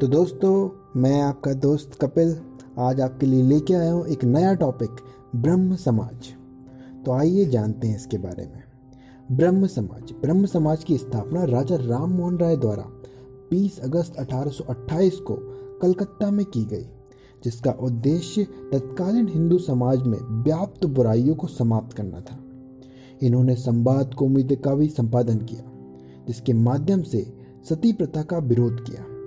तो दोस्तों, मैं आपका दोस्त कपिल आज आपके लिए लेके आया हूँ एक नया टॉपिक ब्रह्म समाज। तो आइए जानते हैं इसके बारे में। ब्रह्म समाज। ब्रह्म समाज की स्थापना राजा राम मोहन राय द्वारा 20 अगस्त 1828 को कलकत्ता में की गई, जिसका उद्देश्य तत्कालीन हिंदू समाज में व्याप्त बुराइयों को समाप्त करना था। इन्होंने संवाद कौमुदी का भी संपादन किया, जिसके माध्यम से सती प्रथा का विरोध किया।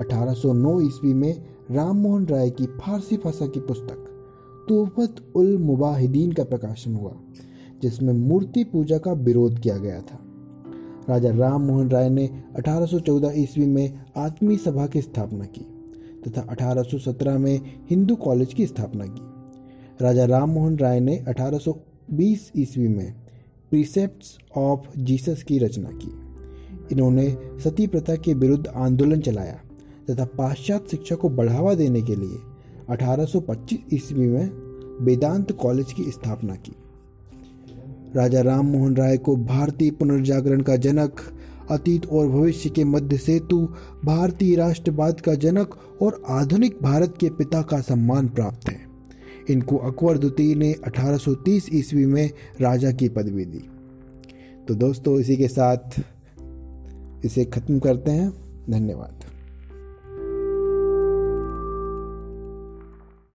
1809 ईस्वी में राम मोहन राय की फारसी भाषा की पुस्तक तोहफत उल मुबाहिदीन का प्रकाशन हुआ, जिसमें मूर्ति पूजा का विरोध किया गया था। राजा राम मोहन राय ने 1814 ईस्वी में आत्मी सभा की स्थापना की तथा 1817 में हिंदू कॉलेज की स्थापना की। राजा राम मोहन राय ने 1820 ईस्वी में प्रीसेप्ट्स ऑफ़ जीसस की रचना की। इन्होंने सती प्रथा के विरुद्ध आंदोलन चलाया। तथा पाश्चात्य शिक्षा को बढ़ावा देने के लिए 1825 ईस्वी में वेदांत कॉलेज की स्थापना की। राजा राम मोहन राय को भारतीय पुनर्जागरण का जनक, अतीत और भविष्य के मध्य सेतु, भारतीय राष्ट्रवाद का जनक और आधुनिक भारत के पिता का सम्मान प्राप्त है। इनको अकबर द्वितीय ने 1830 ईस्वी में राजा की पदवी दी। तो दोस्तों, इसी के साथ इसे ख़त्म करते हैं। धन्यवाद।